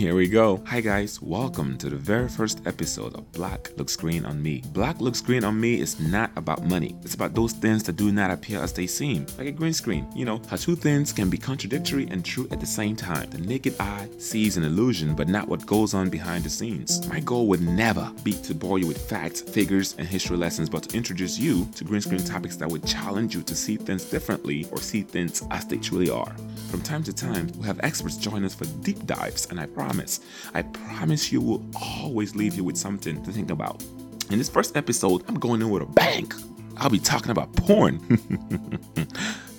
Here we go. Hi, guys. Welcome to the very first episode of Black Looks Green on Me. Black Looks Green on Me is not about money, it's about those things that do not appear as they seem, like a green screen. You know, how two things can be contradictory and true at the same time. The naked eye sees an illusion, but not what goes on behind the scenes. My goal would never be to bore you with facts, figures, and history lessons, but to introduce you to green screen topics that would challenge you to see things differently or see things as they truly are. From time to time, we have experts join us for deep dives, and I promise, I promise you will always leave you with something to think about. In this first episode, I'm going in with a bang. I'll be talking about porn.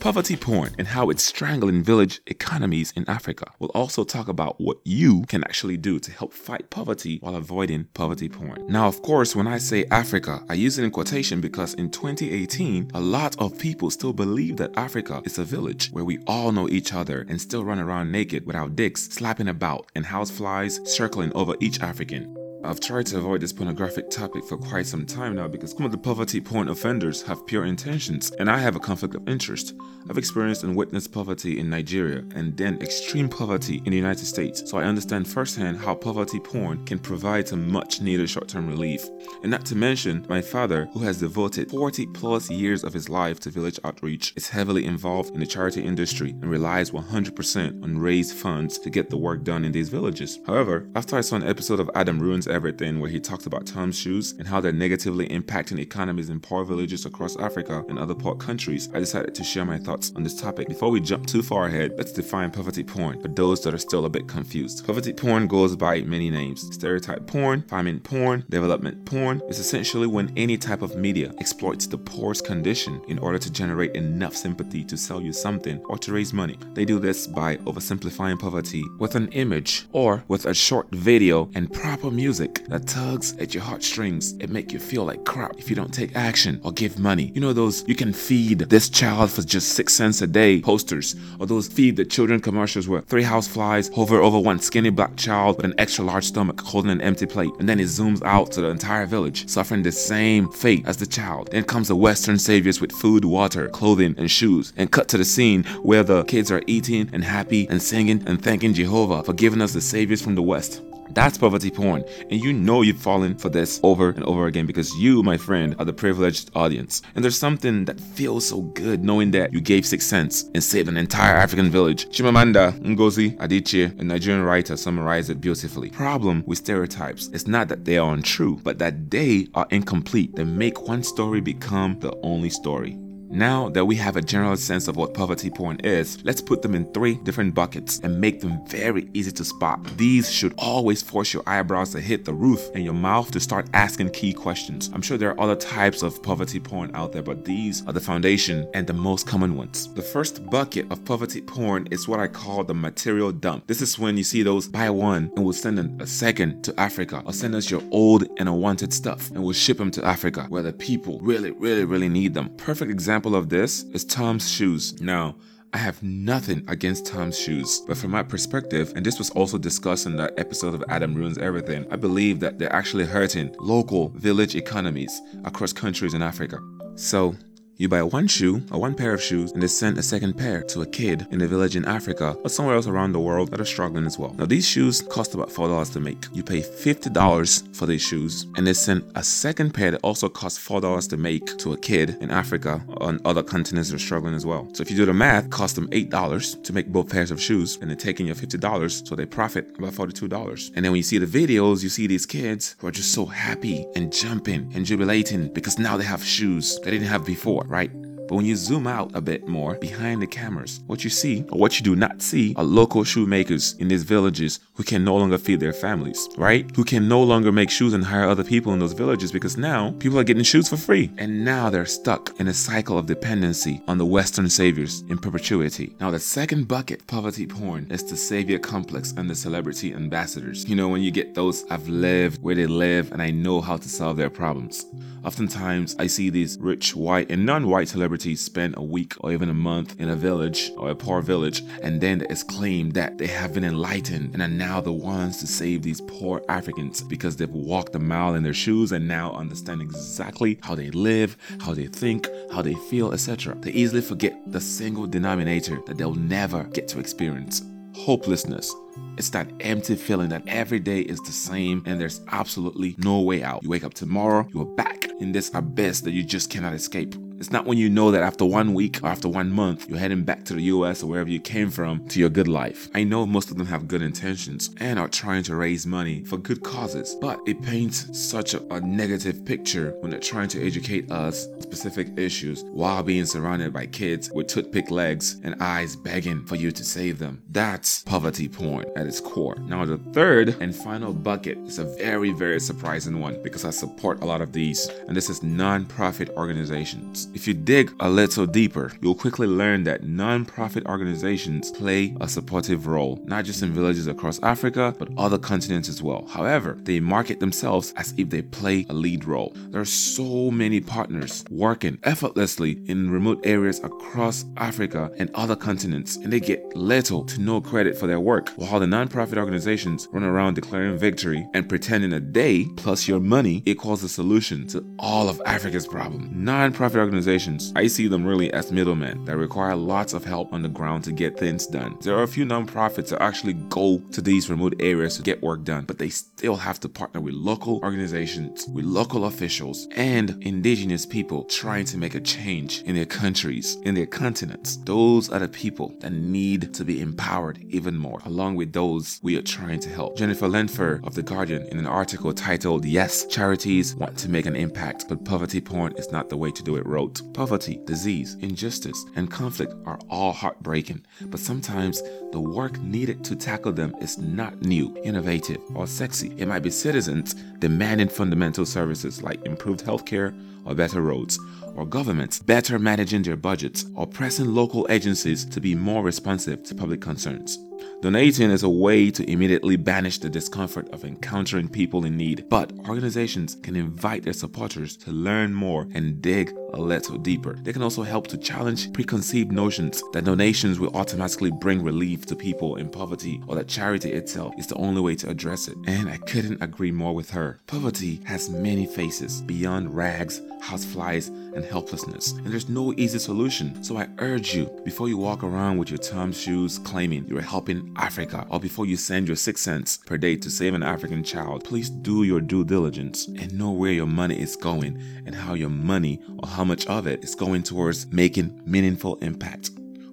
Poverty porn and how it's strangling village economies in Africa. We'll also talk about what you can actually do to help fight poverty while avoiding poverty porn. Now, of course, when I say Africa, I use it in quotation because in 2018, a lot of people still believe that Africa is a village where we all know each other and still run around naked with our dicks slapping about and houseflies circling over each African. I've tried to avoid this pornographic topic for quite some time now because some of the poverty porn offenders have pure intentions and I have a conflict of interest. I've experienced and witnessed poverty in Nigeria and then extreme poverty in the United States, so I understand firsthand how poverty porn can provide some much needed short term relief. And not to mention, my father, who has devoted 40 plus years of his life to village outreach, is heavily involved in the charity industry and relies 100% on raised funds to get the work done in these villages. However, after I saw an episode of Adam Ruins Everything where he talks about Tom's shoes and how they're negatively impacting economies in poor villages across Africa and other poor countries, I decided to share my thoughts on this topic. Before we jump too far ahead, let's define poverty porn for those that are still a bit confused. Poverty porn goes by many names stereotype porn, famine porn, development porn. is essentially when any type of media exploits the poor's condition in order to generate enough sympathy to sell you something or to raise money. They do this by oversimplifying poverty with an image or with a short video and proper music that tugs at your heartstrings and make you feel like crap if you don't take action or give money. You know those you can feed this child for just six cents a day posters or those feed the children commercials where three houseflies hover over one skinny black child with an extra large stomach holding an empty plate. And then it zooms out to the entire village, suffering the same fate as the child. Then comes the Western saviors with food, water, clothing, and shoes. And cut to the scene where the kids are eating and happy and singing and thanking Jehovah for giving us the saviors from the West. That's poverty porn. And you know you've fallen for this over and over again because you, my friend, are the privileged audience. And there's something that feels so good knowing that you gave six cents and saved an entire African village. Chimamanda Ngozi Adichie, a Nigerian writer, summarized it beautifully. Problem with stereotypes is not that they are untrue, but that they are incomplete. They make one story become the only story. Now that we have a general sense of what poverty porn is, let's put them in three different buckets and make them very easy to spot. These should always force your eyebrows to hit the roof and your mouth to start asking key questions. I'm sure there are other types of poverty porn out there, but these are the foundation and the most common ones. The first bucket of poverty porn is what I call the material dump. This is when you see those buy one and we'll send a second to Africa or send us your old and unwanted stuff and we'll ship them to Africa where the people really, really, really need them. Perfect example example of this is Tom's shoes. Now, I have nothing against Tom's shoes, but from my perspective, and this was also discussed in that episode of Adam Ruins Everything, I believe that they're actually hurting local village economies across countries in Africa. So, you buy one shoe or one pair of shoes and they send a second pair to a kid in a village in Africa or somewhere else around the world that are struggling as well. Now, these shoes cost about $4 to make. You pay $50 for these shoes and they send a second pair that also costs $4 to make to a kid in Africa or on other continents that are struggling as well. So if you do the math, it costs them $8 to make both pairs of shoes and they're taking your $50, so they profit about $42. And then when you see the videos, you see these kids who are just so happy and jumping and jubilating because now they have shoes they didn't have before right? But when you zoom out a bit more behind the cameras, what you see, or what you do not see, are local shoemakers in these villages who can no longer feed their families, right? Who can no longer make shoes and hire other people in those villages because now people are getting shoes for free. And now they're stuck in a cycle of dependency on the Western saviors in perpetuity. Now, the second bucket, poverty porn, is the savior complex and the celebrity ambassadors. You know, when you get those, I've lived where they live and I know how to solve their problems. Oftentimes, I see these rich white and non white celebrities celebrities spend a week or even a month in a village or a poor village, and then it's claimed that they have been enlightened and are now the ones to save these poor Africans because they've walked a mile in their shoes and now understand exactly how they live, how they think, how they feel, etc. They easily forget the single denominator that they'll never get to experience hopelessness. It's that empty feeling that every day is the same and there's absolutely no way out. You wake up tomorrow, you are back in this abyss that you just cannot escape. It's not when you know that after one week or after one month, you're heading back to the US or wherever you came from to your good life. I know most of them have good intentions and are trying to raise money for good causes, but it paints such a, a negative picture when they're trying to educate us on specific issues while being surrounded by kids with toothpick legs and eyes begging for you to save them. That's poverty porn at its core. Now, the third and final bucket is a very, very surprising one because I support a lot of these, and this is non profit organizations. If you dig a little deeper, you'll quickly learn that non-profit organizations play a supportive role, not just in villages across Africa, but other continents as well. However, they market themselves as if they play a lead role. There are so many partners working effortlessly in remote areas across Africa and other continents, and they get little to no credit for their work, while the non-profit organizations run around declaring victory and pretending a day plus your money equals the solution to all of Africa's problems. Non-profit organizations organizations, I see them really as middlemen that require lots of help on the ground to get things done. There are a few nonprofits that actually go to these remote areas to get work done, but they still have to partner with local organizations, with local officials, and indigenous people trying to make a change in their countries, in their continents. Those are the people that need to be empowered even more, along with those we are trying to help. Jennifer Lentfer of The Guardian, in an article titled, Yes, Charities Want to Make an Impact, but Poverty Porn is Not the Way to Do It, wrote, poverty, disease, injustice, and conflict are all heartbreaking, but sometimes the work needed to tackle them is not new, innovative, or sexy. It might be citizens demanding fundamental services like improved healthcare or better roads, or governments better managing their budgets, or pressing local agencies to be more responsive to public concerns. Donating is a way to immediately banish the discomfort of encountering people in need, but organizations can invite their supporters to learn more and dig a little deeper. They can also help to challenge preconceived notions that donations will automatically bring relief to people in poverty or that charity itself is the only way to address it. And I couldn't agree more with her. Poverty has many faces beyond rags, houseflies, and helplessness, and there's no easy solution. So I urge you, before you walk around with your Tom's shoes claiming you're helping Africa, or before you send your six cents per day to save an African child, please do your due diligence and know where your money is going and how your money or how much of it is going towards making meaningful impact.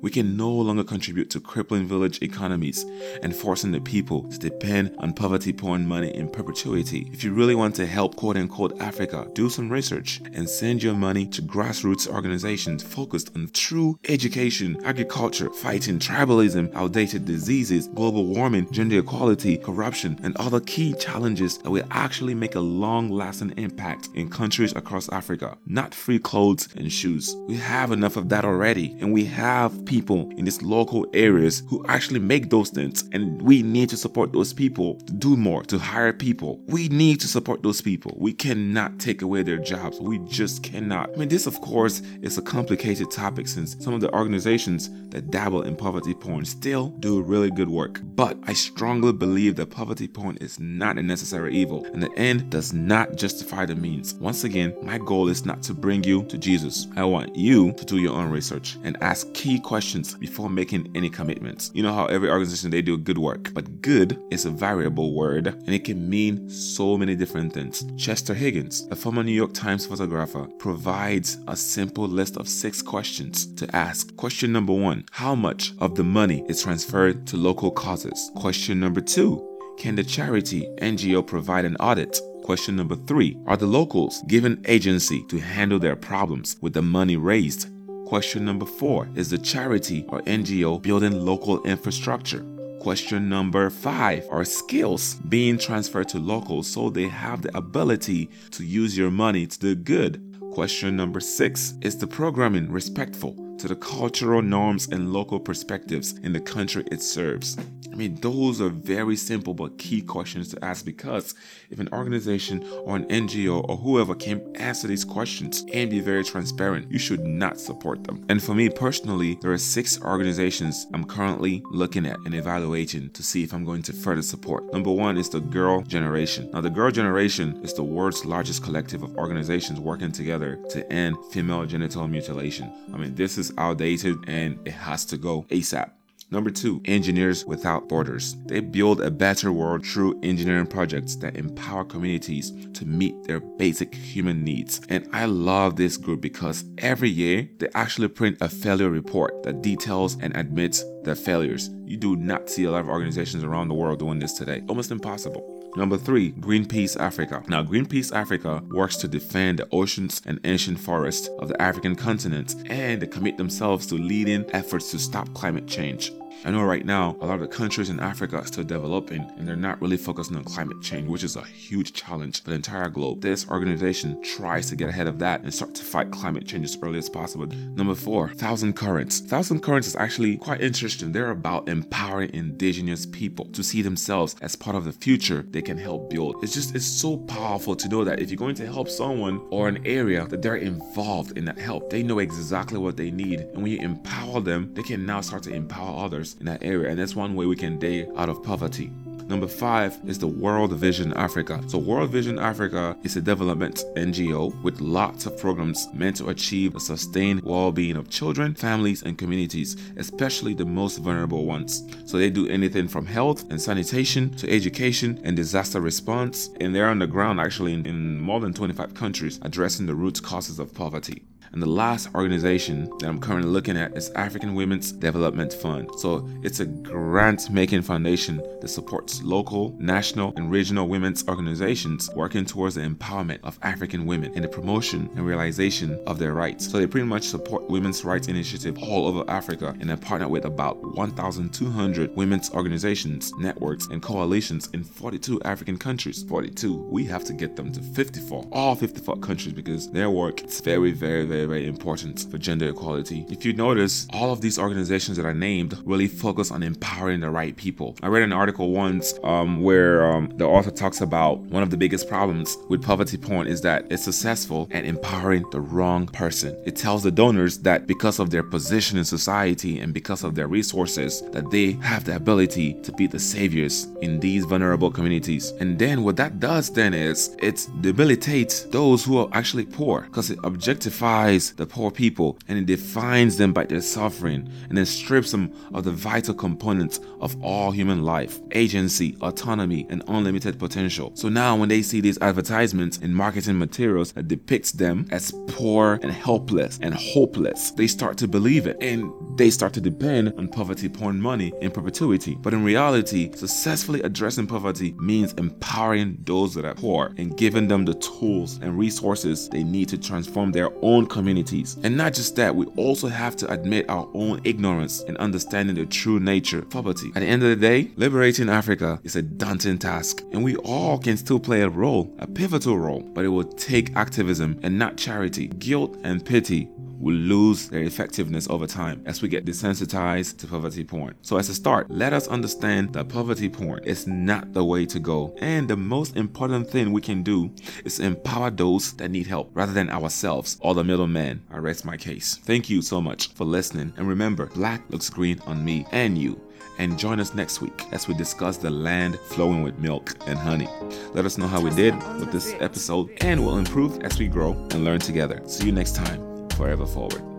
We can no longer contribute to crippling village economies and forcing the people to depend on poverty porn money in perpetuity. If you really want to help quote unquote Africa, do some research and send your money to grassroots organizations focused on true education, agriculture, fighting tribalism, outdated diseases, global warming, gender equality, corruption, and other key challenges that will actually make a long lasting impact in countries across Africa. Not free clothes and shoes. We have enough of that already, and we have people in these local areas who actually make those things. And we need to support those people to do more, to hire people. We need to support those people. We cannot take away their jobs. We just cannot. I mean, this, of course, is a complicated topic since some of the organizations that dabble in poverty porn still do really good work. But I strongly believe that poverty porn is not a necessary evil, and the end does not justify the means. Once again, my goal is not to bring you to Jesus. I want you to do your own research and ask key questions questions before making any commitments. You know how every organization they do good work, but good is a variable word and it can mean so many different things. Chester Higgins, a former New York Times photographer, provides a simple list of six questions to ask. Question number one How much of the money is transferred to local causes? Question number two Can the charity NGO provide an audit? Question number three Are the locals given agency to handle their problems with the money raised? Question number four Is the charity or NGO building local infrastructure? Question number five Are skills being transferred to locals so they have the ability to use your money to do good? Question number six Is the programming respectful to the cultural norms and local perspectives in the country it serves? I mean, those are very simple but key questions to ask because if an organization or an NGO or whoever can answer these questions and be very transparent, you should not support them. And for me personally, there are six organizations I'm currently looking at and evaluating to see if I'm going to further support. Number one is the Girl Generation. Now, the Girl Generation is the world's largest collective of organizations working together to end female genital mutilation. I mean, this is outdated and it has to go ASAP. Number two, Engineers Without Borders. They build a better world through engineering projects that empower communities to meet their basic human needs. And I love this group because every year they actually print a failure report that details and admits their failures. You do not see a lot of organizations around the world doing this today. Almost impossible. Number three, Greenpeace Africa. Now, Greenpeace Africa works to defend the oceans and ancient forests of the African continent and commit themselves to leading efforts to stop climate change. I know right now a lot of the countries in Africa are still developing and they're not really focusing on climate change, which is a huge challenge for the entire globe. This organization tries to get ahead of that and start to fight climate change as early as possible. Number four, Thousand Currents. Thousand Currents is actually quite interesting. They're about empowering indigenous people to see themselves as part of the future they can help build. It's just, it's so powerful to know that if you're going to help someone or an area, that they're involved in that help. They know exactly what they need. And when you empower them, they can now start to empower others in that area. And that's one way we can day out of poverty. Number five is the World Vision Africa. So, World Vision Africa is a development NGO with lots of programs meant to achieve the sustained well being of children, families, and communities, especially the most vulnerable ones. So, they do anything from health and sanitation to education and disaster response. And they're on the ground actually in, in more than 25 countries addressing the root causes of poverty. And the last organization that I'm currently looking at is African Women's Development Fund. So it's a grant making foundation that supports local, national, and regional women's organizations working towards the empowerment of African women and the promotion and realization of their rights. So they pretty much support women's rights initiative all over Africa and they partner with about 1,200 women's organizations, networks, and coalitions in 42 African countries. 42. We have to get them to 54. All 54 countries because their work is very, very, very very, very important for gender equality. If you notice, all of these organizations that I named really focus on empowering the right people. I read an article once um, where um, the author talks about one of the biggest problems with poverty porn is that it's successful at empowering the wrong person. It tells the donors that because of their position in society and because of their resources, that they have the ability to be the saviors in these vulnerable communities. And then what that does then is it debilitates those who are actually poor because it objectifies the poor people and it defines them by their suffering and then strips them of the vital components of all human life agency, autonomy, and unlimited potential. So now, when they see these advertisements and marketing materials that depicts them as poor and helpless and hopeless, they start to believe it and they start to depend on poverty porn money in perpetuity. But in reality, successfully addressing poverty means empowering those that are poor and giving them the tools and resources they need to transform their own communities. And not just that, we also have to admit our own ignorance in understanding the true nature of poverty. At the end of the day, liberating Africa is a daunting task, and we all can still play a role, a pivotal role, but it will take activism and not charity. Guilt and pity will lose their effectiveness over time as we get desensitized to poverty porn. So, as a start, let us understand that poverty porn is not the way to go. And the most important thing we can do is empower those that need help rather than ourselves or the middleman. I rest my case. Thank you so much for listening. And remember, black looks green on me and you and join us next week as we discuss the land flowing with milk and honey. Let us know how we did with this episode, and we'll improve as we grow and learn together. See you next time forever forward.